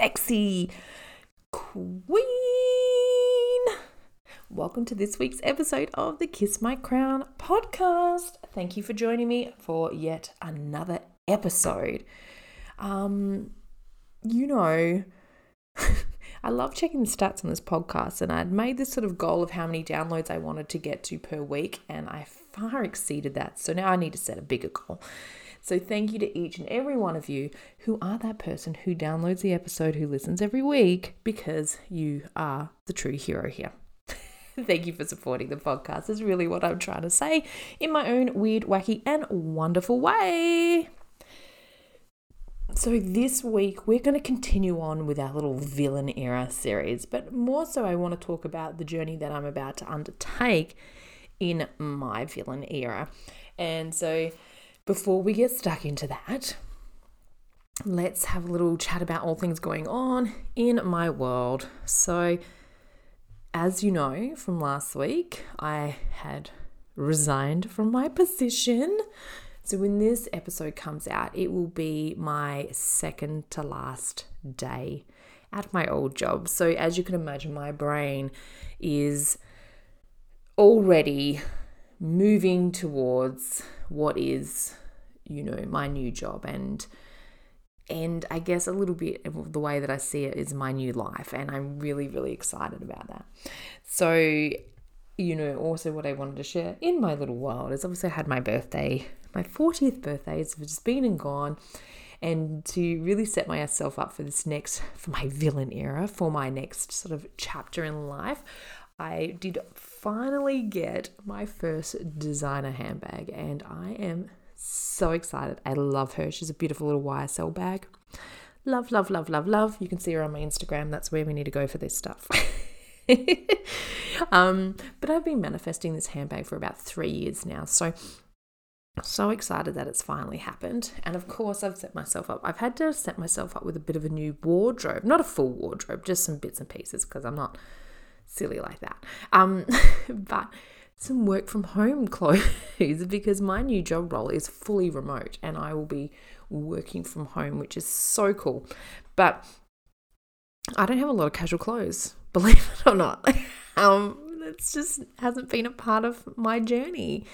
sexy queen. Welcome to this week's episode of the Kiss My Crown podcast. Thank you for joining me for yet another episode. Um, you know, I love checking the stats on this podcast, and I'd made this sort of goal of how many downloads I wanted to get to per week, and I far exceeded that. So now I need to set a bigger goal. So thank you to each and every one of you who are that person who downloads the episode, who listens every week, because you are the true hero here. Thank you for supporting the podcast, is really what I'm trying to say in my own weird, wacky, and wonderful way. So, this week we're going to continue on with our little villain era series, but more so, I want to talk about the journey that I'm about to undertake in my villain era. And so, before we get stuck into that, let's have a little chat about all things going on in my world. So, as you know from last week, I had resigned from my position. So, when this episode comes out, it will be my second to last day at my old job. So, as you can imagine, my brain is already moving towards what is you know my new job and and I guess a little bit of the way that I see it is my new life and I'm really really excited about that. So you know also what I wanted to share in my little world is obviously I had my birthday my 40th birthday it's just been and gone and to really set myself up for this next for my villain era for my next sort of chapter in life I did finally get my first designer handbag and I am so excited. I love her. She's a beautiful little YSL bag. Love, love, love, love, love. You can see her on my Instagram. That's where we need to go for this stuff. um, but I've been manifesting this handbag for about three years now. So, so excited that it's finally happened. And of course, I've set myself up. I've had to set myself up with a bit of a new wardrobe, not a full wardrobe, just some bits and pieces because I'm not silly like that. Um, but some work from home clothes because my new job role is fully remote and I will be working from home, which is so cool. But I don't have a lot of casual clothes, believe it or not. um, it's just hasn't been a part of my journey.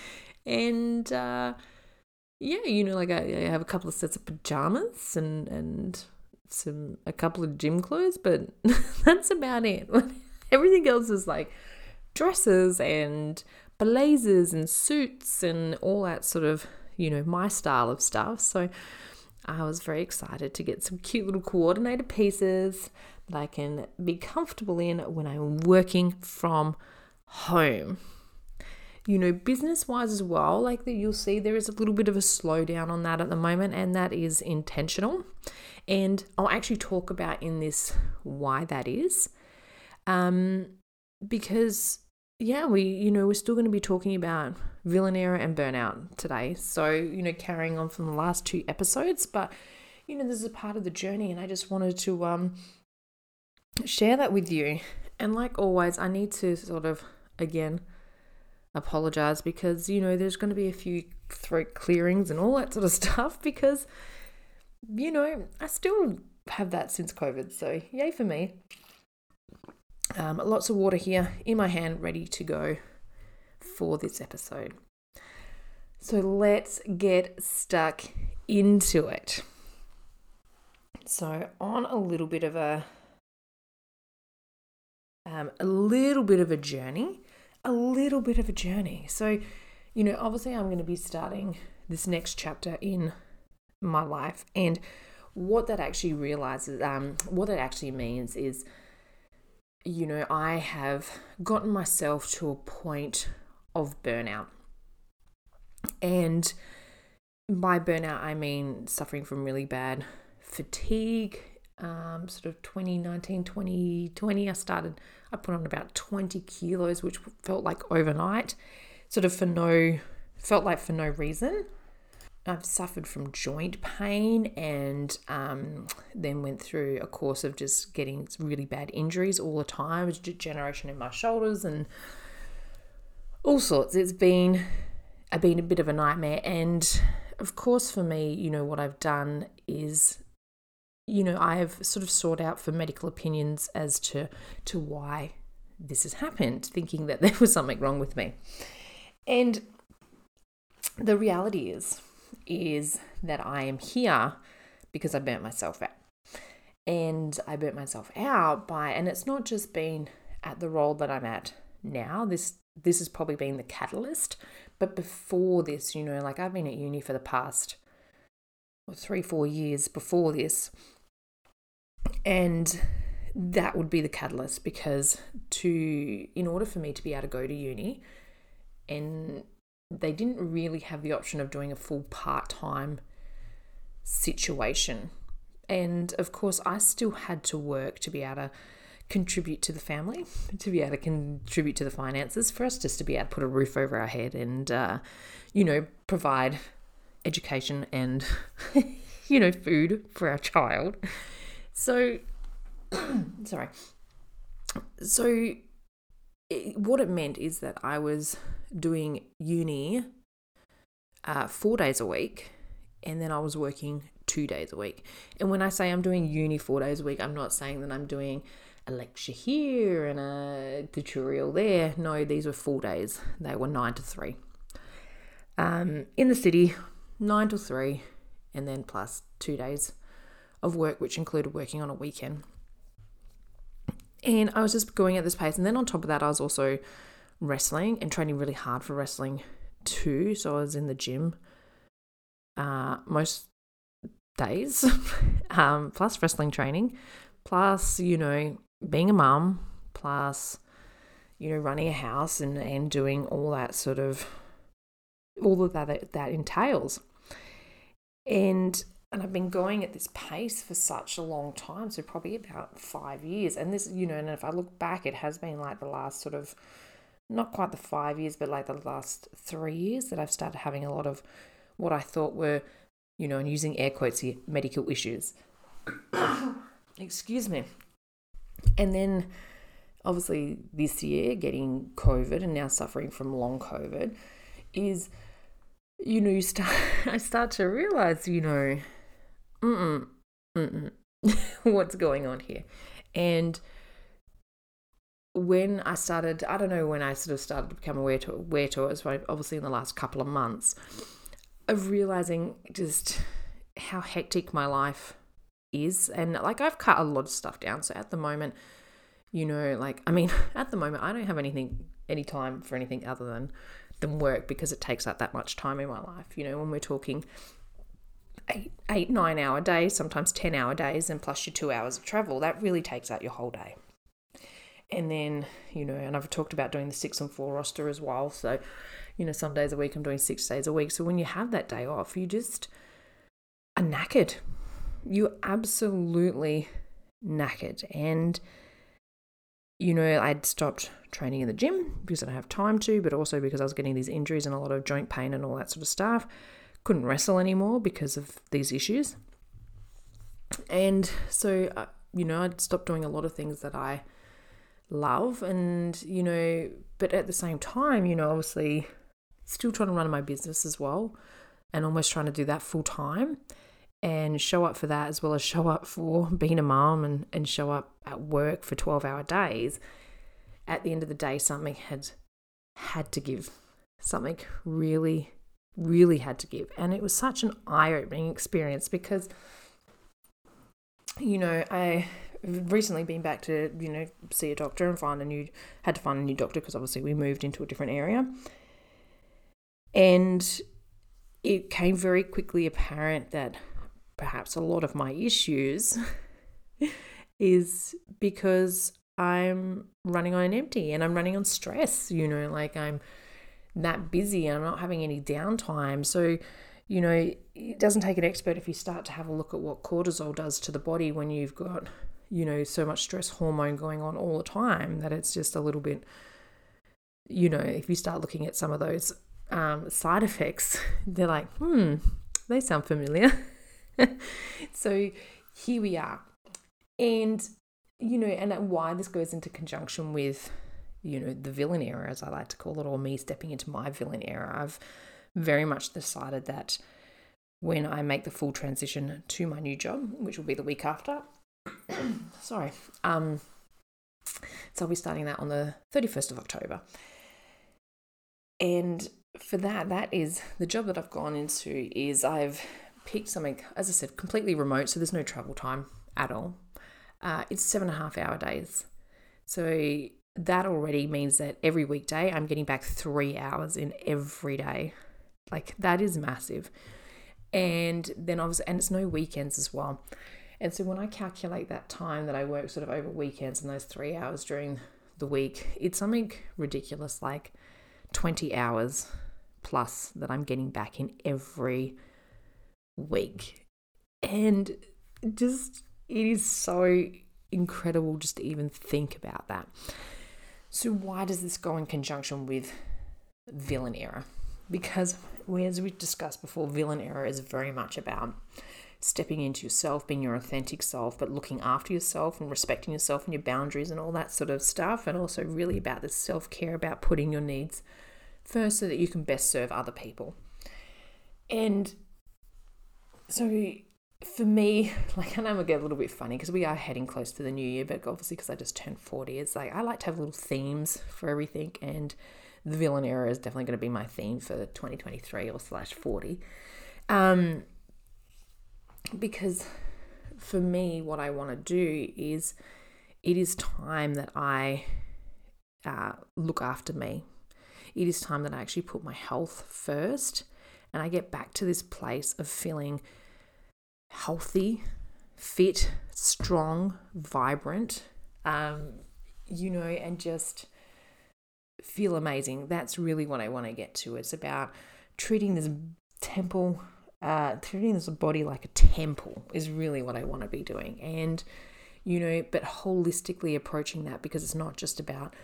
And uh, yeah, you know, like I, I have a couple of sets of pajamas and and some a couple of gym clothes, but that's about it. Everything else is like dresses and blazers and suits and all that sort of, you know, my style of stuff. So I was very excited to get some cute little coordinated pieces that I can be comfortable in when I'm working from home. You know, business wise as well, like that you'll see there is a little bit of a slowdown on that at the moment, and that is intentional. And I'll actually talk about in this why that is. Um, because yeah, we, you know, we're still going to be talking about villain era and burnout today. So, you know, carrying on from the last two episodes, but, you know, this is a part of the journey and I just wanted to um, share that with you. And like always, I need to sort of, again, apologize because, you know, there's going to be a few throat clearings and all that sort of stuff because, you know, I still have that since COVID. So, yay for me. Um, lots of water here in my hand, ready to go for this episode. So let's get stuck into it. So, on a little bit of a um, a little bit of a journey, a little bit of a journey. So, you know, obviously, I'm going to be starting this next chapter in my life, and what that actually realizes, um, what that actually means is you know, I have gotten myself to a point of burnout. And by burnout, I mean suffering from really bad fatigue, um, sort of 2019, 2020, I started, I put on about 20 kilos, which felt like overnight, sort of for no, felt like for no reason. I've suffered from joint pain and um, then went through a course of just getting really bad injuries all the time, degeneration in my shoulders and all sorts. It's been, been a bit of a nightmare. And of course, for me, you know, what I've done is you know, I have sort of sought out for medical opinions as to to why this has happened, thinking that there was something wrong with me. And the reality is is that I am here because I burnt myself out. And I burnt myself out by and it's not just been at the role that I'm at now. This this has probably been the catalyst. But before this, you know, like I've been at uni for the past three, four years before this, and that would be the catalyst because to in order for me to be able to go to uni and they didn't really have the option of doing a full part-time situation and of course i still had to work to be able to contribute to the family to be able to contribute to the finances for us just to be able to put a roof over our head and uh, you know provide education and you know food for our child so, sorry. So, it, what it meant is that I was doing uni uh, four days a week, and then I was working two days a week. And when I say I'm doing uni four days a week, I'm not saying that I'm doing a lecture here and a tutorial there. No, these were full days. They were nine to three. Um, in the city, nine to three, and then plus two days of work, which included working on a weekend. And I was just going at this pace. And then on top of that, I was also wrestling and training really hard for wrestling too. So I was in the gym uh, most days, um, plus wrestling training, plus, you know, being a mum, plus, you know, running a house and, and doing all that sort of, all of that that entails. And and I've been going at this pace for such a long time, so probably about five years. And this, you know, and if I look back, it has been like the last sort of, not quite the five years, but like the last three years that I've started having a lot of what I thought were, you know, and using air quotes here, medical issues. Excuse me. And then obviously this year, getting COVID and now suffering from long COVID is, you know, you start, I start to realize, you know, mm-mm, mm-mm, what's going on here? And when I started, I don't know when I sort of started to become aware to aware to it, was obviously in the last couple of months of realizing just how hectic my life is. And like I've cut a lot of stuff down. So at the moment, you know, like I mean, at the moment I don't have anything any time for anything other than than work because it takes up that much time in my life. You know, when we're talking eight, eight, nine hour days, sometimes 10 hour days, and plus your two hours of travel, that really takes out your whole day. And then, you know, and I've talked about doing the six and four roster as well. So, you know, some days a week I'm doing six days a week. So when you have that day off, you just are knackered. You're absolutely knackered. And, you know, I'd stopped training in the gym because I don't have time to, but also because I was getting these injuries and a lot of joint pain and all that sort of stuff couldn't wrestle anymore because of these issues. And so, uh, you know, I'd stopped doing a lot of things that I love. And, you know, but at the same time, you know, obviously still trying to run my business as well and almost trying to do that full time and show up for that as well as show up for being a mom and, and show up at work for 12 hour days. At the end of the day, something had had to give. Something really really had to give. And it was such an eye opening experience because, you know, I recently been back to, you know, see a doctor and find a new, had to find a new doctor because obviously we moved into a different area. And it came very quickly apparent that perhaps a lot of my issues is because I'm running on empty and I'm running on stress, you know, like I'm that busy and I'm not having any downtime. So, you know, it doesn't take an expert if you start to have a look at what cortisol does to the body when you've got, you know, so much stress hormone going on all the time that it's just a little bit, you know, if you start looking at some of those um, side effects, they're like, hmm, they sound familiar. so here we are. And, you know, and why this goes into conjunction with, you know, the villain era, as I like to call it, or me stepping into my villain era. I've very much decided that when I make the full transition to my new job, which will be the week after, sorry, um, so I'll be starting that on the 31st of October. And for that, that is the job that I've gone into is I've picked something, as I said, completely remote, so there's no travel time at all. Uh, it's seven and a half hour days. So that already means that every weekday I'm getting back three hours in every day. Like that is massive. And then obviously, and it's no weekends as well. And so when I calculate that time that I work sort of over weekends and those three hours during the week, it's something ridiculous like 20 hours plus that I'm getting back in every week. And just, it is so incredible just to even think about that. So, why does this go in conjunction with villain era? Because, as we discussed before, villain era is very much about stepping into yourself, being your authentic self, but looking after yourself and respecting yourself and your boundaries and all that sort of stuff. And also, really about the self care, about putting your needs first so that you can best serve other people. And so for me, like, and I'm gonna get a little bit funny because we are heading close to the new year, but obviously because I just turned 40, it's like I like to have little themes for everything, and the villain era is definitely going to be my theme for 2023 or slash 40. Um, because for me, what I want to do is it is time that I uh, look after me. It is time that I actually put my health first and I get back to this place of feeling healthy, fit, strong, vibrant, um, you know, and just feel amazing. That's really what I want to get to. It's about treating this temple, uh, treating this body like a temple is really what I want to be doing. And, you know, but holistically approaching that because it's not just about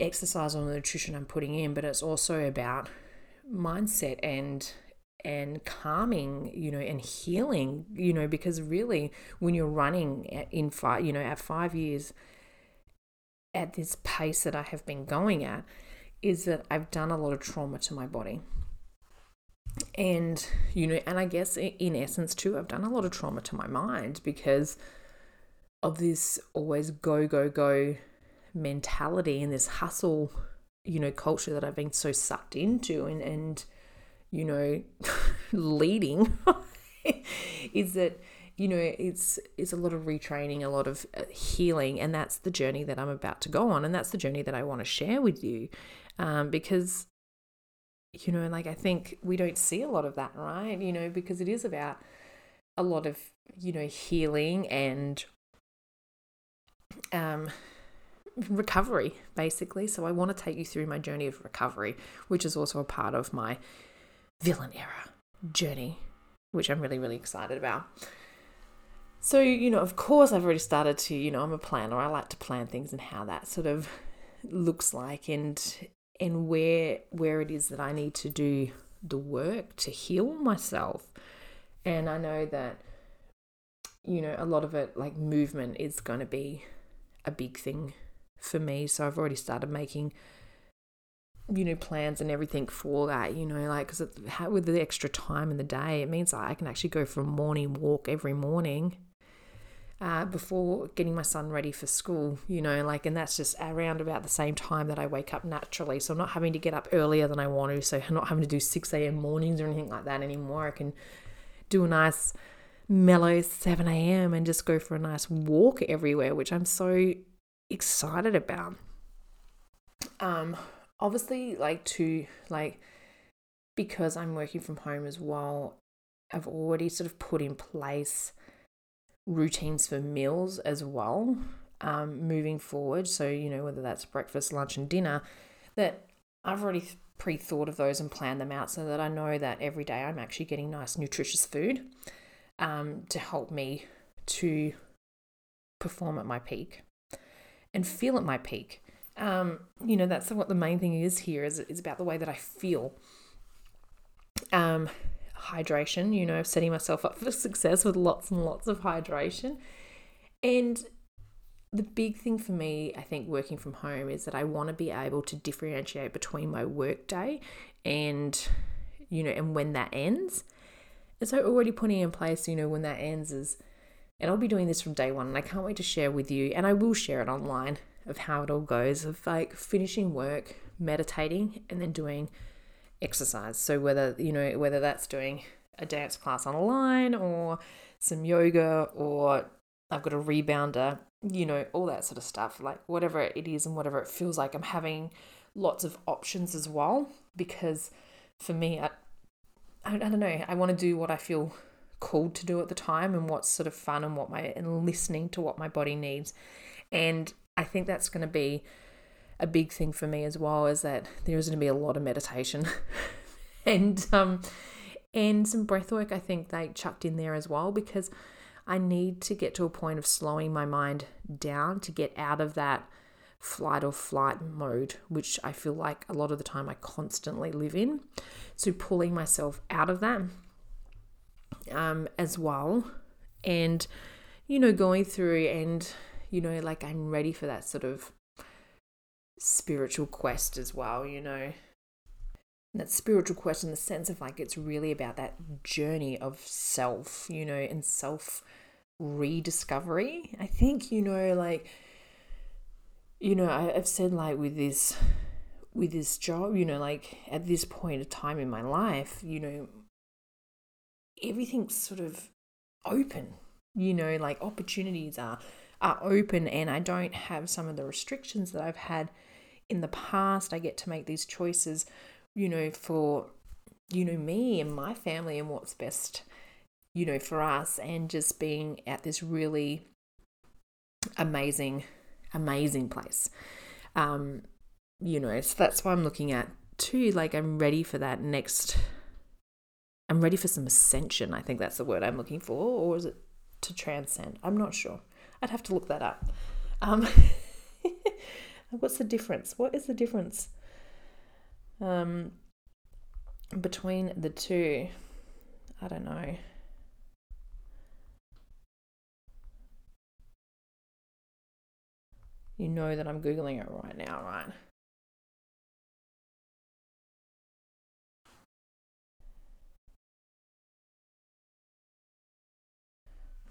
exercise or the nutrition I'm putting in, but it's also about mindset and and calming you know and healing you know because really when you're running in five you know at five years at this pace that i have been going at is that i've done a lot of trauma to my body and you know and i guess in essence too i've done a lot of trauma to my mind because of this always go go go mentality and this hustle you know culture that i've been so sucked into and and you know leading is that you know it's it's a lot of retraining a lot of uh, healing and that's the journey that i'm about to go on and that's the journey that i want to share with you um, because you know like i think we don't see a lot of that right? You know because it is about a lot of you know healing and um recovery basically. So i want to take you through my journey of recovery which is also a part of my villain era journey which i'm really really excited about. So you know of course i've already started to you know i'm a planner. I like to plan things and how that sort of looks like and and where where it is that i need to do the work to heal myself and i know that you know a lot of it like movement is going to be a big thing for me. So I've already started making, you know, plans and everything for that, you know, like, because with the extra time in the day, it means I can actually go for a morning walk every morning. Uh, before getting my son ready for school, you know, like, and that's just around about the same time that I wake up naturally. So I'm not having to get up earlier than I want to. So I'm not having to do 6 a.m. mornings or anything like that anymore. I can do a nice mellow 7 a.m. and just go for a nice walk everywhere, which I'm so excited about. Um, obviously, like to like because I'm working from home as well, I've already sort of put in place routines for meals as well. Um, moving forward, so you know whether that's breakfast, lunch, and dinner, that I've already pre thought of those and planned them out so that I know that every day I'm actually getting nice, nutritious food um, to help me to perform at my peak and feel at my peak. Um, you know, that's what the main thing is here is, is about the way that I feel. Um, hydration, you know, setting myself up for success with lots and lots of hydration. And the big thing for me, I think, working from home is that I want to be able to differentiate between my work day and, you know, and when that ends. And so already putting in place, you know, when that ends is, and I'll be doing this from day one, and I can't wait to share with you, and I will share it online of how it all goes of like finishing work, meditating, and then doing exercise. So whether, you know, whether that's doing a dance class online or some yoga or I've got a rebounder, you know, all that sort of stuff, like whatever it is and whatever it feels like. I'm having lots of options as well because for me, I, I, don't know, I want to do what I feel called to do at the time and what's sort of fun and what my, and listening to what my body needs. And I think that's going to be a big thing for me as well is that there is going to be a lot of meditation and um and some breath work I think they chucked in there as well because I need to get to a point of slowing my mind down to get out of that flight or flight mode, which I feel like a lot of the time I constantly live in. So pulling myself out of that um, as well. And, you know, going through and, you know, like I'm ready for that sort of spiritual quest as well, you know. that spiritual quest in the sense of like it's really about that journey of self, you know, and self rediscovery. I think, you know, like, you know, I've said like with this with this job, you know, like at this point of time in my life, you know, everything's sort of open. You know, like opportunities are are open and I don't have some of the restrictions that I've had in the past. I get to make these choices, you know, for, you know, me and my family and what's best, you know, for us, and just being at this really amazing, amazing place. Um, you know, so that's why I'm looking at too. Like, I'm ready for that next. I'm ready for some ascension. I think that's the word I'm looking for, or is it to transcend? I'm not sure. I'd have to look that up. Um, What's the difference? What is the difference um, between the two? I don't know. You know that I'm Googling it right now, right?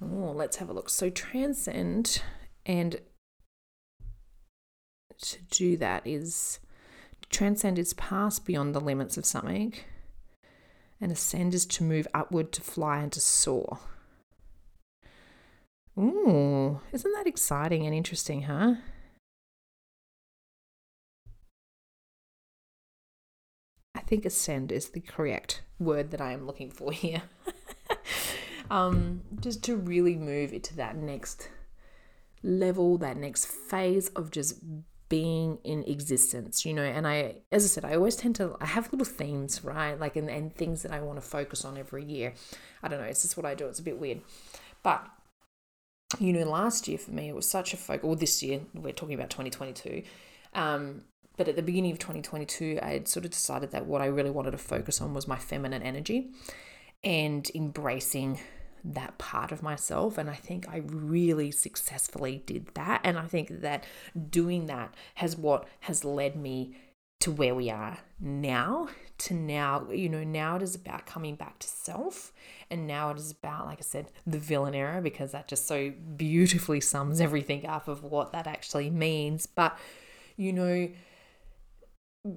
Oh, let's have a look. So, transcend and to do that is to transcend is pass beyond the limits of something, and ascend is to move upward, to fly, and to soar. Ooh, isn't that exciting and interesting, huh? I think ascend is the correct word that I am looking for here. um, just to really move it to that next level, that next phase of just being in existence, you know. And I, as I said, I always tend to, I have little themes, right? Like, and, and things that I want to focus on every year. I don't know, it's just what I do. It's a bit weird. But, you know, last year for me, it was such a focus, or this year, we're talking about 2022. Um, but at the beginning of 2022, I had sort of decided that what I really wanted to focus on was my feminine energy and embracing that part of myself. And I think I really successfully did that. And I think that doing that has what has led me to where we are now to now you know now it is about coming back to self and now it is about like i said the villain era because that just so beautifully sums everything up of what that actually means but you know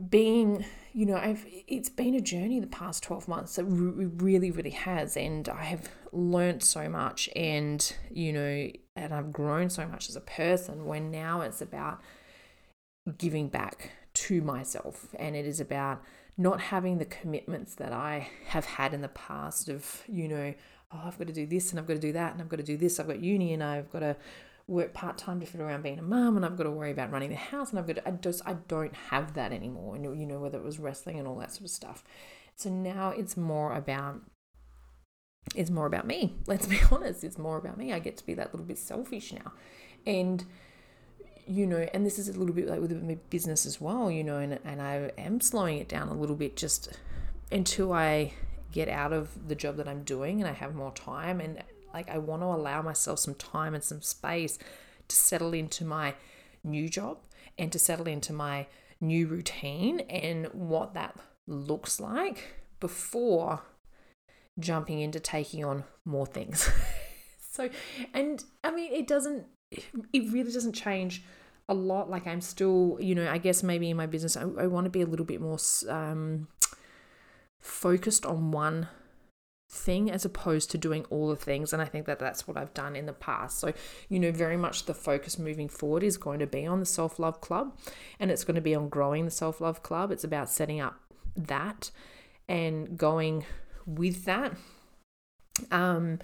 being you know i've it's been a journey the past 12 months it really really has and i have learned so much and you know and i've grown so much as a person when now it's about giving back to myself and it is about not having the commitments that i have had in the past of you know oh i've got to do this and i've got to do that and i've got to do this i've got uni and i've got to work part time to fit around being a mum, and I've got to worry about running the house, and I've got to, I just I don't have that anymore. And you know whether it was wrestling and all that sort of stuff. So now it's more about it's more about me. Let's be honest, it's more about me. I get to be that little bit selfish now, and you know, and this is a little bit like with my business as well, you know, and and I am slowing it down a little bit just until I get out of the job that I'm doing and I have more time and like I want to allow myself some time and some space to settle into my new job and to settle into my new routine and what that looks like before jumping into taking on more things. so, and I mean, it doesn't, it really doesn't change a lot. Like, I'm still, you know, I guess maybe in my business, I, I want to be a little bit more um, focused on one thing as opposed to doing all the things and i think that that's what i've done in the past. So you know very much the focus moving forward is going to be on the self-love club and it's going to be on growing the self-love club. It's about setting up that and going with that um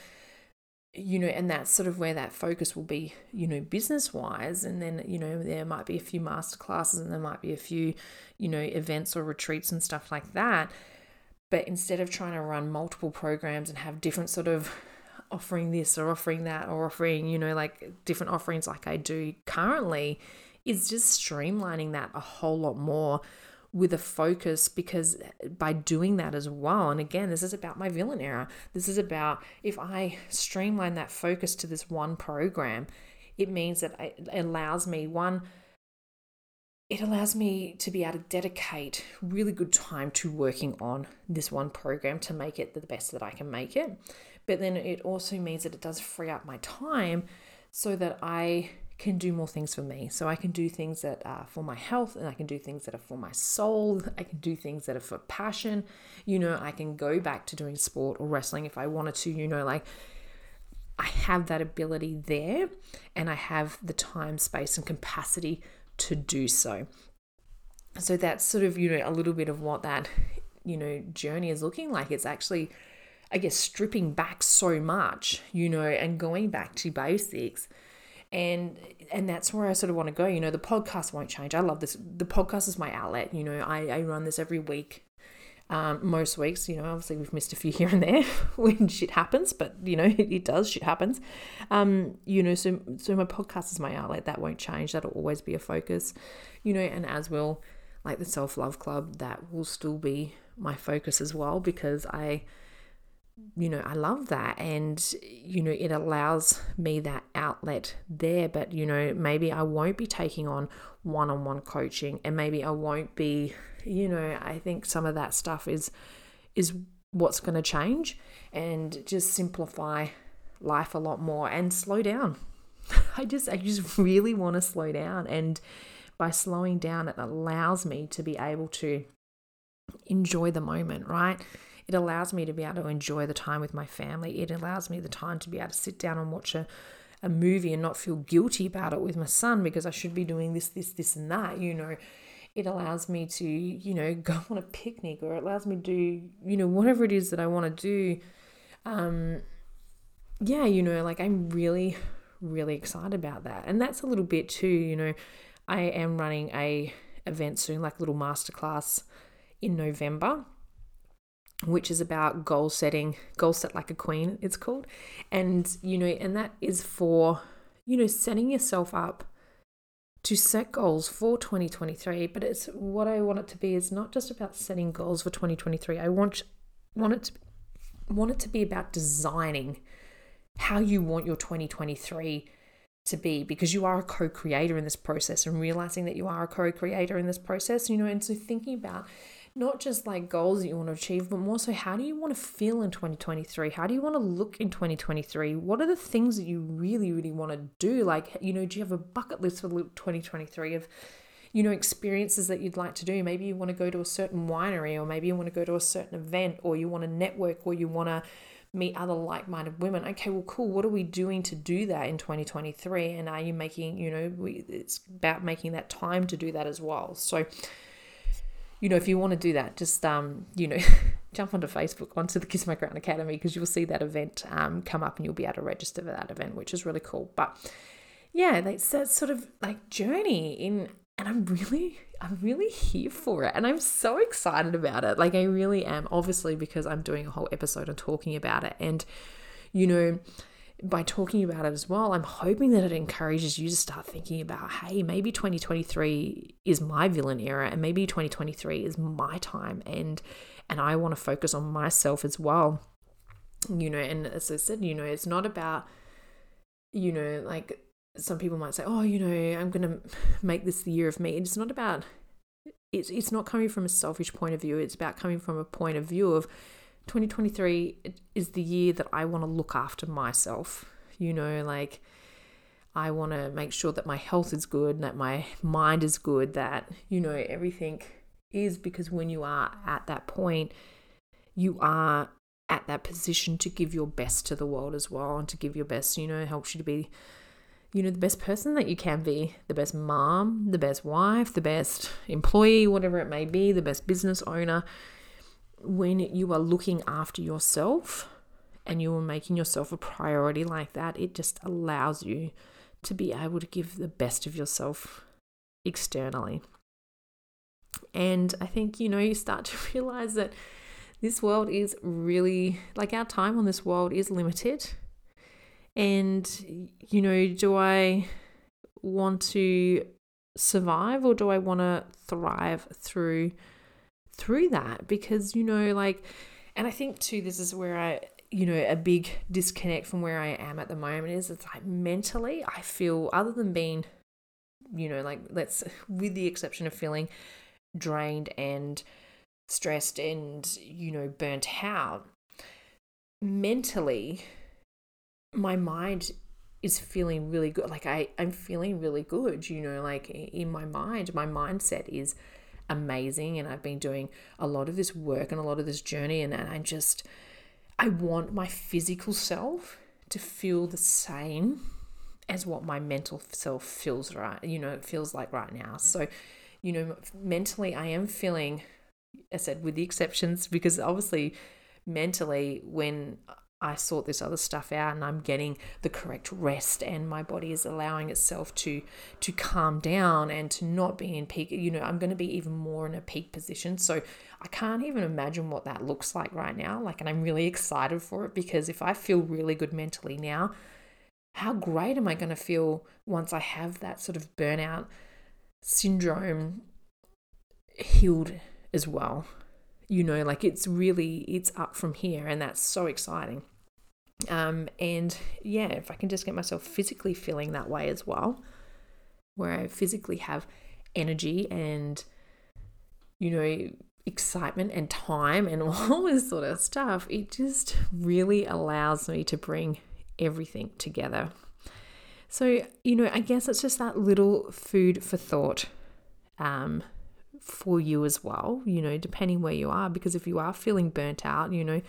you know and that's sort of where that focus will be you know business wise and then you know there might be a few master classes and there might be a few you know events or retreats and stuff like that but instead of trying to run multiple programs and have different sort of offering this or offering that or offering, you know, like different offerings like I do currently, is just streamlining that a whole lot more with a focus because by doing that as well, and again, this is about my villain era. This is about if I streamline that focus to this one program, it means that it allows me one it allows me to be able to dedicate really good time to working on this one program to make it the best that I can make it. But then it also means that it does free up my time so that I can do more things for me. So I can do things that are for my health and I can do things that are for my soul. I can do things that are for passion. You know, I can go back to doing sport or wrestling if I wanted to, you know, like I have that ability there and I have the time, space, and capacity to do so. So that's sort of, you know, a little bit of what that, you know, journey is looking like. It's actually, I guess, stripping back so much, you know, and going back to basics. And and that's where I sort of want to go. You know, the podcast won't change. I love this. The podcast is my outlet. You know, I, I run this every week um, most weeks, you know, obviously we've missed a few here and there when shit happens, but you know, it, it does, shit happens. Um, you know, so so my podcast is my outlet. That won't change. That'll always be a focus, you know, and as will like the self love club, that will still be my focus as well because I you know, I love that. And, you know, it allows me that outlet there. But, you know, maybe I won't be taking on one on one coaching and maybe I won't be you know, I think some of that stuff is is what's going to change and just simplify life a lot more and slow down. I just I just really want to slow down and by slowing down it allows me to be able to enjoy the moment, right? It allows me to be able to enjoy the time with my family. It allows me the time to be able to sit down and watch a, a movie and not feel guilty about it with my son because I should be doing this, this, this, and that, you know it allows me to, you know, go on a picnic or it allows me to do, you know, whatever it is that I want to do. Um, yeah, you know, like I'm really, really excited about that. And that's a little bit too, you know, I am running a event soon, like little masterclass in November which is about goal setting, goal set like a queen, it's called. And, you know, and that is for, you know, setting yourself up to set goals for 2023 but it's what i want it to be. Is not just about setting goals for 2023 i want want it to want it to be about designing how you want your 2023 to be because you are a co-creator in this process and realizing that you are a co-creator in this process you know and so thinking about not just like goals that you want to achieve, but more so how do you want to feel in 2023? How do you want to look in 2023? What are the things that you really, really want to do? Like, you know, do you have a bucket list for 2023 of, you know, experiences that you'd like to do? Maybe you want to go to a certain winery, or maybe you want to go to a certain event, or you want to network, or you want to meet other like-minded women okay well cool what are we doing to do that in 2023 and are you making you know we, it's about making that time to do that as well so you know, if you want to do that, just um, you know, jump onto Facebook, onto the Kiss My Crown Academy, because you'll see that event um, come up and you'll be able to register for that event, which is really cool. But yeah, that's that sort of like journey in and I'm really I'm really here for it and I'm so excited about it. Like I really am obviously because I'm doing a whole episode on talking about it and you know by talking about it as well, I'm hoping that it encourages you to start thinking about, hey, maybe 2023 is my villain era and maybe 2023 is my time and and I want to focus on myself as well. You know, and as I said, you know, it's not about you know, like some people might say, oh, you know, I'm going to make this the year of me. It's not about, it's, it's not coming from a selfish point of view. It's about coming from a point of view of 2023 is the year that I want to look after myself. You know, like I want to make sure that my health is good, that my mind is good, that, you know, everything is because when you are at that point, you are at that position to give your best to the world as well and to give your best, you know, helps you to be you know, the best person that you can be, the best mom, the best wife, the best employee, whatever it may be, the best business owner. When you are looking after yourself and you are making yourself a priority like that, it just allows you to be able to give the best of yourself externally. And I think, you know, you start to realize that this world is really like our time on this world is limited and, you know, do I want to survive or do I want to thrive through through that? Because, you know, like and I think too this is where I you know, a big disconnect from where I am at the moment is it's like mentally I feel other than being, you know, like let's with the exception of feeling drained and stressed and, you know, burnt out, mentally my mind is feeling really good. Like I, I'm feeling really good, you know, like in my mind, my mindset is amazing. And I've been doing a lot of this work and a lot of this journey. And, and I just, I want my physical self to feel the same as what my mental self feels right, you know, it feels like right now. So, you know, mentally, I am feeling, I said, with the exceptions, because obviously, mentally, when I sort this other stuff out and I'm getting the correct rest and my body is allowing itself to to calm down and to not be in peak you know I'm going to be even more in a peak position. So I can't even imagine what that looks like right now like and I'm really excited for it because if I feel really good mentally now how great am I going to feel once I have that sort of burnout syndrome healed as well you know like it's really it's up from here and that's so exciting. Um, and yeah if i can just get myself physically feeling that way as well where i physically have energy and you know excitement and time and all this sort of stuff it just really allows me to bring everything together. So you know i guess it's just that little food for thought um, for you as well, you know, depending where you are. Because if you are feeling burnt out, you know,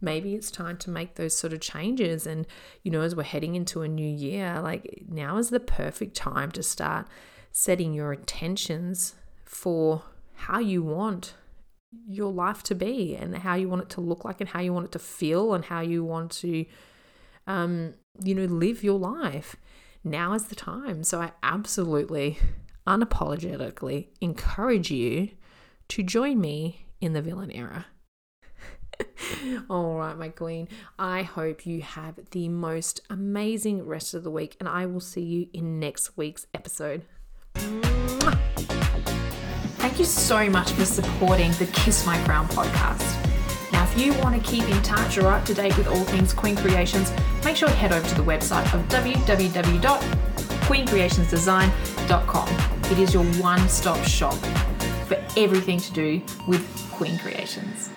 maybe it's time to make those sort of changes. And, you know, as we're heading into a new year, like now is the perfect time to start setting your intentions for how you want your life to be and how you want it to look like and how you want it to feel and how you want to um you know live your life now is the time so i absolutely unapologetically encourage you to join me in the villain era. All right, my queen. I hope you have the most amazing rest of the week, and I will see you in next week's episode. Thank you so much for supporting the Kiss My Crown podcast. Now, if you want to keep in touch or up to date with all things Queen Creations, make sure to head over to the website of www.queencreationsdesign.com. It is your one stop shop for everything to do with Queen Creations.